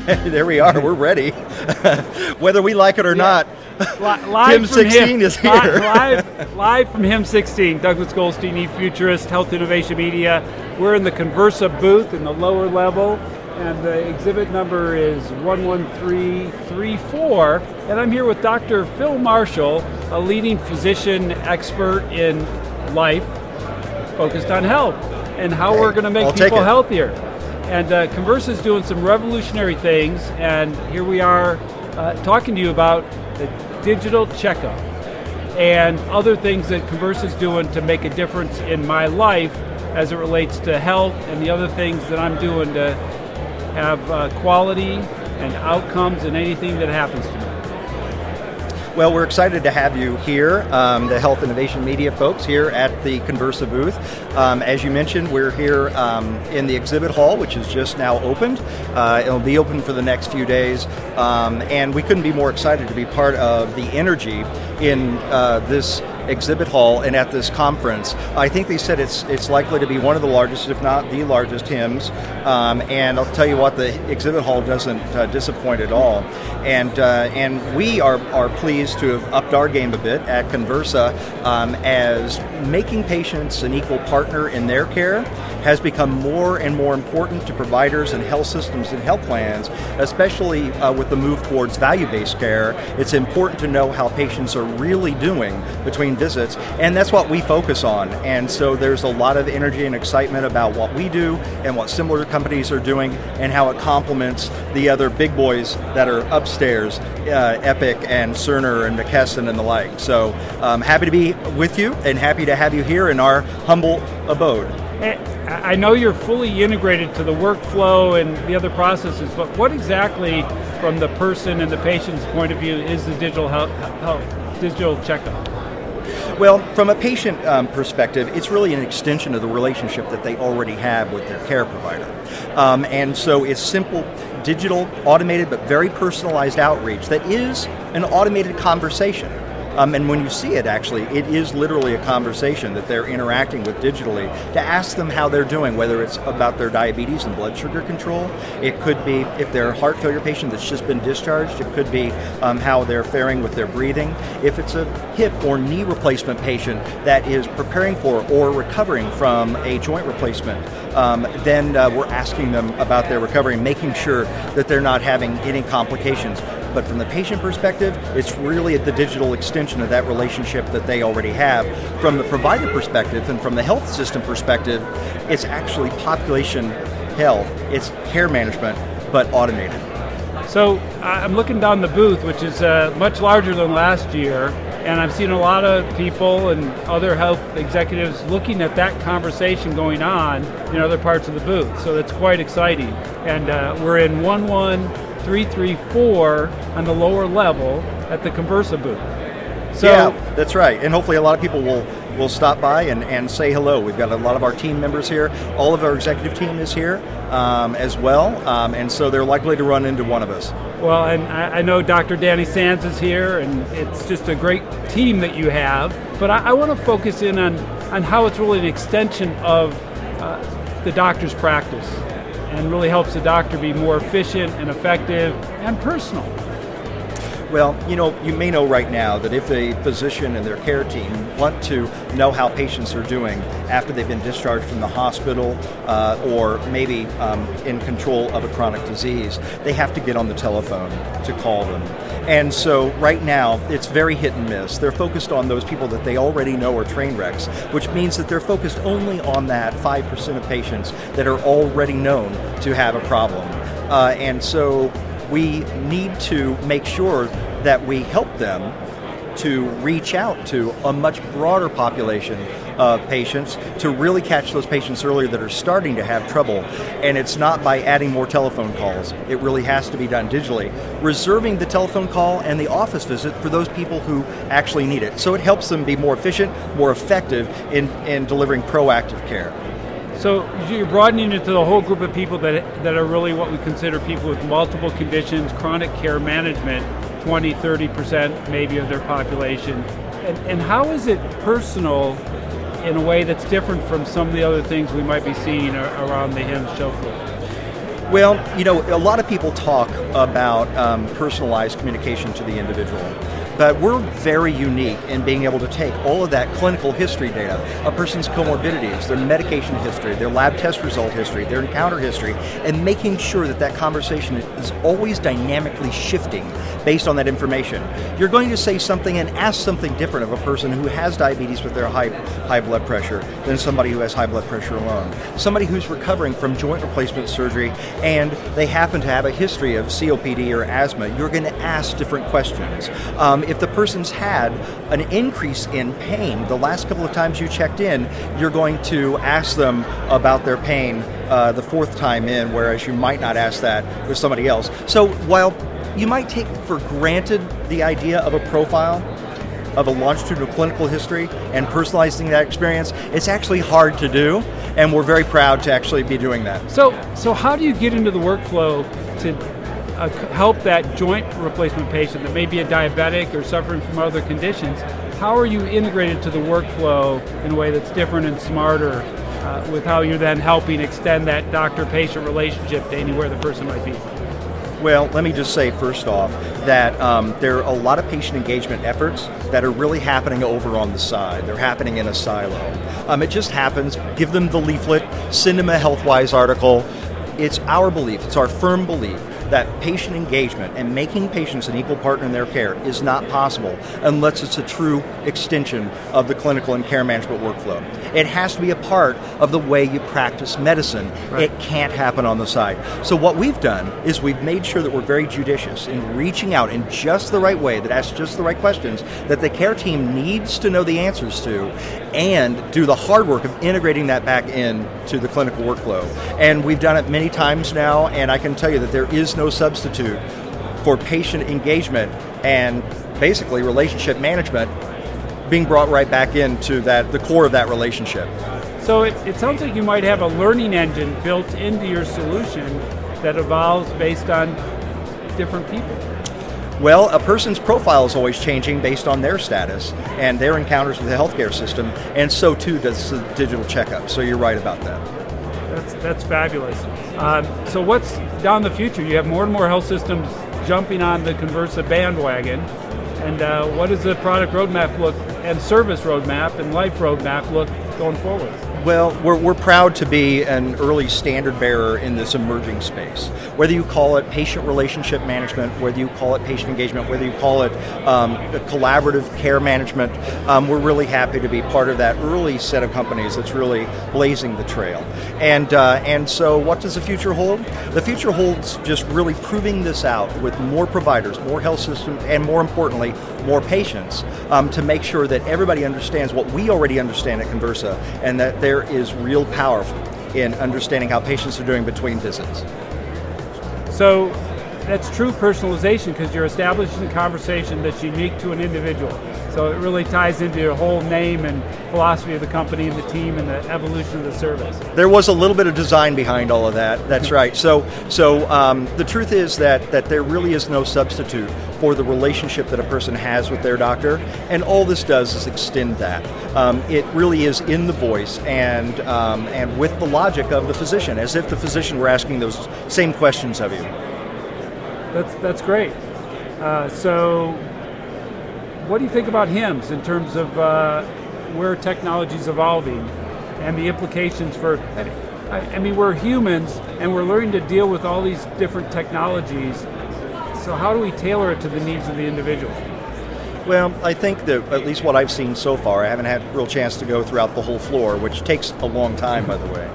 there we are. We're ready, whether we like it or Yeah. not. Li- live HIMSS from 16 HIM- is here. live, live from HIMSS 16. Douglas Goldstein, e-futurist, Health Innovation Media. We're in the Conversa booth in the lower level, and the exhibit number is 11334. And I'm here with Dr. Phil Marshall, a leading physician expert in life, focused on health and how Okay, we're going to make I'll people healthier. And uh, Conversa is doing some revolutionary things, and here we are uh, talking to you about the digital checkup and other things that Conversa is doing to make a difference in my life as it relates to health and the other things that I'm doing to have uh, quality and outcomes in anything that happens to me. Well, we're excited to have you here, um, the Health Innovation Media folks here at the Conversa booth. Um, as you mentioned, we're here um, in the exhibit hall, which is just now opened. Uh, it'll be open for the next few days, um, and we couldn't be more excited to be part of the energy in uh, this exhibit hall and at this conference. I think they said it's it's likely to be one of the largest, if not the largest, HIMSS. Um, and I'll tell you what, the exhibit hall doesn't uh, disappoint at all. And uh, and we are are pleased to have upped our game a bit at Conversa um, as making patients an equal partner in their care has become more and more important to providers and health systems and health plans, especially uh, with the move towards value-based care. It's important to know how patients are really doing between visits, and that's what we focus on. And so there's a lot of energy and excitement about what we do and what similar companies are doing, and how it complements the other big boys that are upstairs, uh, Epic and Cerner and McKesson and the like. So um, happy to be with you, and happy to have you here in our humble abode. Eh, I know you're fully integrated to the workflow and the other processes, but what exactly, from the person and the patient's point of view, is the digital health, health digital checkup? Well, from a patient um, perspective, it's really an extension of the relationship that they already have with their care provider. Um, and so it's simple, digital, automated, but very personalized outreach that is an automated conversation. Um, and when you see it, actually, it is literally a conversation that they're interacting with digitally to ask them how they're doing, whether it's about their diabetes and blood sugar control. It could be if they're a heart failure patient that's just been discharged, it could be um, how they're faring with their breathing. If it's a hip or knee replacement patient that is preparing for or recovering from a joint replacement, um, then uh, we're asking them about their recovery, making sure that they're not having any complications. But from the patient perspective, it's really the digital extension of that relationship that they already have. From the provider perspective and from the health system perspective, it's actually population health, it's care management, but automated. So I'm looking down the booth, which is uh, much larger than last year, and I've seen a lot of people and other health executives looking at that conversation going on in other parts of the booth. So it's quite exciting. And uh, we're in 11334 on the lower level at the Conversa booth. So yeah, that's right. And hopefully a lot of people will will stop by and, and say hello. We've got a lot of our team members here. All of our executive team is here um, as well. Um, and so they're likely to run into one of us. Well, and I, I know Dr. Danny Sands is here, and it's just a great team that you have. But I, I want to focus in on, on how it's really an extension of uh, the doctor's practice and really helps the doctor be more efficient and effective and personal. Well, you know, you may know right now that if a physician and their care team want to know how patients are doing after they've been discharged from the hospital uh, or maybe um, in control of a chronic disease, they have to get on the telephone to call them. And so right now, it's very hit and miss. They're focused on those people that they already know are train wrecks, which means that they're focused only on that 5% of patients that are already known to have a problem. Uh, and so we need to make sure that we help them to reach out to a much broader population of patients to really catch those patients earlier that are starting to have trouble. And it's not by adding more telephone calls, it really has to be done digitally. Reserving the telephone call and the office visit for those people who actually need it. So it helps them be more efficient, more effective in, in delivering proactive care. So you're broadening it to the whole group of people that, that are really what we consider people with multiple conditions, chronic care management, 20, 30% maybe of their population. And, and how is it personal in a way that's different from some of the other things we might be seeing around the HIMSS show floor? Well, you know, a lot of people talk about um, personalized communication to the individual. But we're very unique in being able to take all of that clinical history data, a person's comorbidities, their medication history, their lab test result history, their encounter history, and making sure that that conversation is always dynamically shifting based on that information. You're going to say something and ask something different of a person who has diabetes with their high, high blood pressure than somebody who has high blood pressure alone. Somebody who's recovering from joint replacement surgery and they happen to have a history of COPD or asthma, you're going to ask different questions. Um, if the person's had an increase in pain the last couple of times you checked in, you're going to ask them about their pain uh, the fourth time in, whereas you might not ask that with somebody else. So while you might take for granted the idea of a profile, of a longitudinal clinical history and personalizing that experience, it's actually hard to do, and we're very proud to actually be doing that. So, so how do you get into the workflow to uh, help that joint replacement patient that may be a diabetic or suffering from other conditions, how are you integrated to the workflow in a way that's different and smarter uh, with how you're then helping extend that doctor-patient relationship to anywhere the person might be? Well, let me just say first off that um, there are a lot of patient engagement efforts that are really happening over on the side. They're happening in a silo. Um, it just happens. Give them the leaflet, send them a HealthWise article. It's our belief, it's our firm belief that patient engagement and making patients an equal partner in their care is not possible unless it's a true extension of the clinical and care management workflow. It has to be a part of the way you practice medicine. Right. It can't happen on the side. So what we've done is we've made sure that we're very judicious in reaching out in just the right way that asks just the right questions that the care team needs to know the answers to and do the hard work of integrating that back in to the clinical workflow. And we've done it many times now and I can tell you that there is no substitute for patient engagement and basically relationship management being brought right back into that the core of that relationship. So it, it sounds like you might have a learning engine built into your solution that evolves based on different people. Well, a person's profile is always changing based on their status and their encounters with the healthcare system, and so too does the digital checkup. So you're right about that. That's, that's fabulous. Um, so what's down the future? You have more and more health systems jumping on the Conversa bandwagon. And uh, what does the product roadmap look and service roadmap and life roadmap look going forward? Well, we're, we're proud to be an early standard bearer in this emerging space. Whether you call it patient relationship management, whether you call it patient engagement, whether you call it um, collaborative care management, um, we're really happy to be part of that early set of companies that's really blazing the trail. And, uh, and so, what does the future hold? The future holds just really proving this out with more providers, more health systems, and more importantly, more patients um, to make sure that everybody understands what we already understand at Conversa and that there is real power in understanding how patients are doing between visits. So that's true personalization because you're establishing a conversation that's unique to an individual. So it really ties into your whole name and philosophy of the company and the team and the evolution of the service. There was a little bit of design behind all of that. That's right. So, so um, the truth is that that there really is no substitute for the relationship that a person has with their doctor, and all this does is extend that. Um, it really is in the voice and um, and with the logic of the physician, as if the physician were asking those same questions of you. That's that's great. Uh, so what do you think about HIMSS in terms of uh, where technology is evolving and the implications for? I, mean, we're humans and we're learning to deal with all these different technologies. So how do we tailor it to the needs of the individual? Well, I think that at least what I've seen so far, I haven't had a real chance to go throughout the whole floor, which takes a long time, by the way.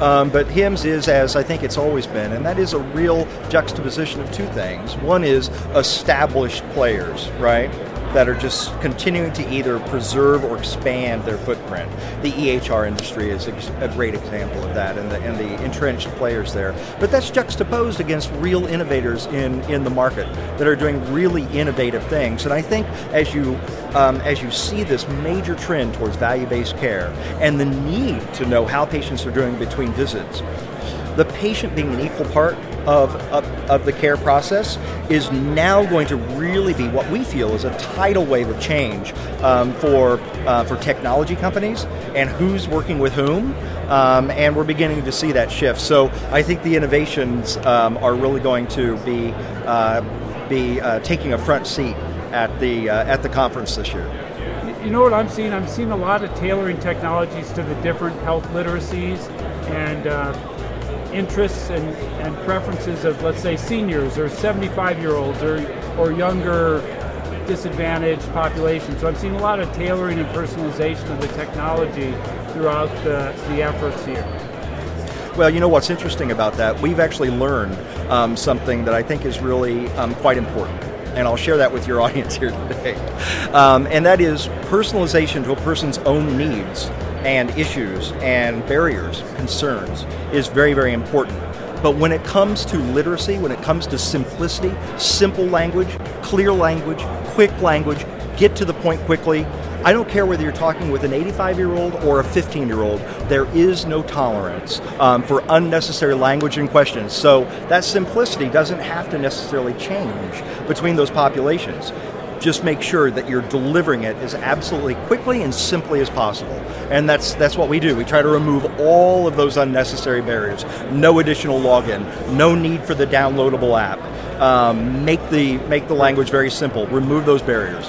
Um, but HIMSS is as I think it's always been, and that is a real juxtaposition of two things. One is established players, right? That are just continuing to either preserve or expand their footprint. The EHR industry is a great example of that, and the, and the entrenched players there. But that's juxtaposed against real innovators in, in the market that are doing really innovative things. And I think as you um, as you see this major trend towards value-based care and the need to know how patients are doing between visits, the patient being an equal part of, of, of, the care process is now going to really be what we feel is a tidal wave of change um, for, uh, for technology companies and who's working with whom. Um, and we're beginning to see that shift. So I think the innovations um, are really going to be, uh, be uh, taking a front seat at the, uh, at the conference this year. You know what I'm seeing? I'm seeing a lot of tailoring technologies to the different health literacies and uh, interests and, and preferences of, let's say, seniors or 75 year olds or, or younger disadvantaged populations. So I'm seeing a lot of tailoring and personalization of the technology throughout the, the efforts here. Well, you know what's interesting about that? We've actually learned um, something that I think is really um, quite important. And I'll share that with your audience here today. Um, and that is personalization to a person's own needs and issues and barriers, concerns, is very, very important. But when it comes to literacy, when it comes to simplicity, simple language, clear language, quick language, get to the point quickly, I don't care whether you're talking with an 85 year old or a 15 year old, there is no tolerance um, for unnecessary language and questions. So that simplicity doesn't have to necessarily change between those populations just make sure that you're delivering it as absolutely quickly and simply as possible. And that's that's what we do. We try to remove all of those unnecessary barriers. No additional login, no need for the downloadable app. Um, make the make the language very simple. Remove those barriers.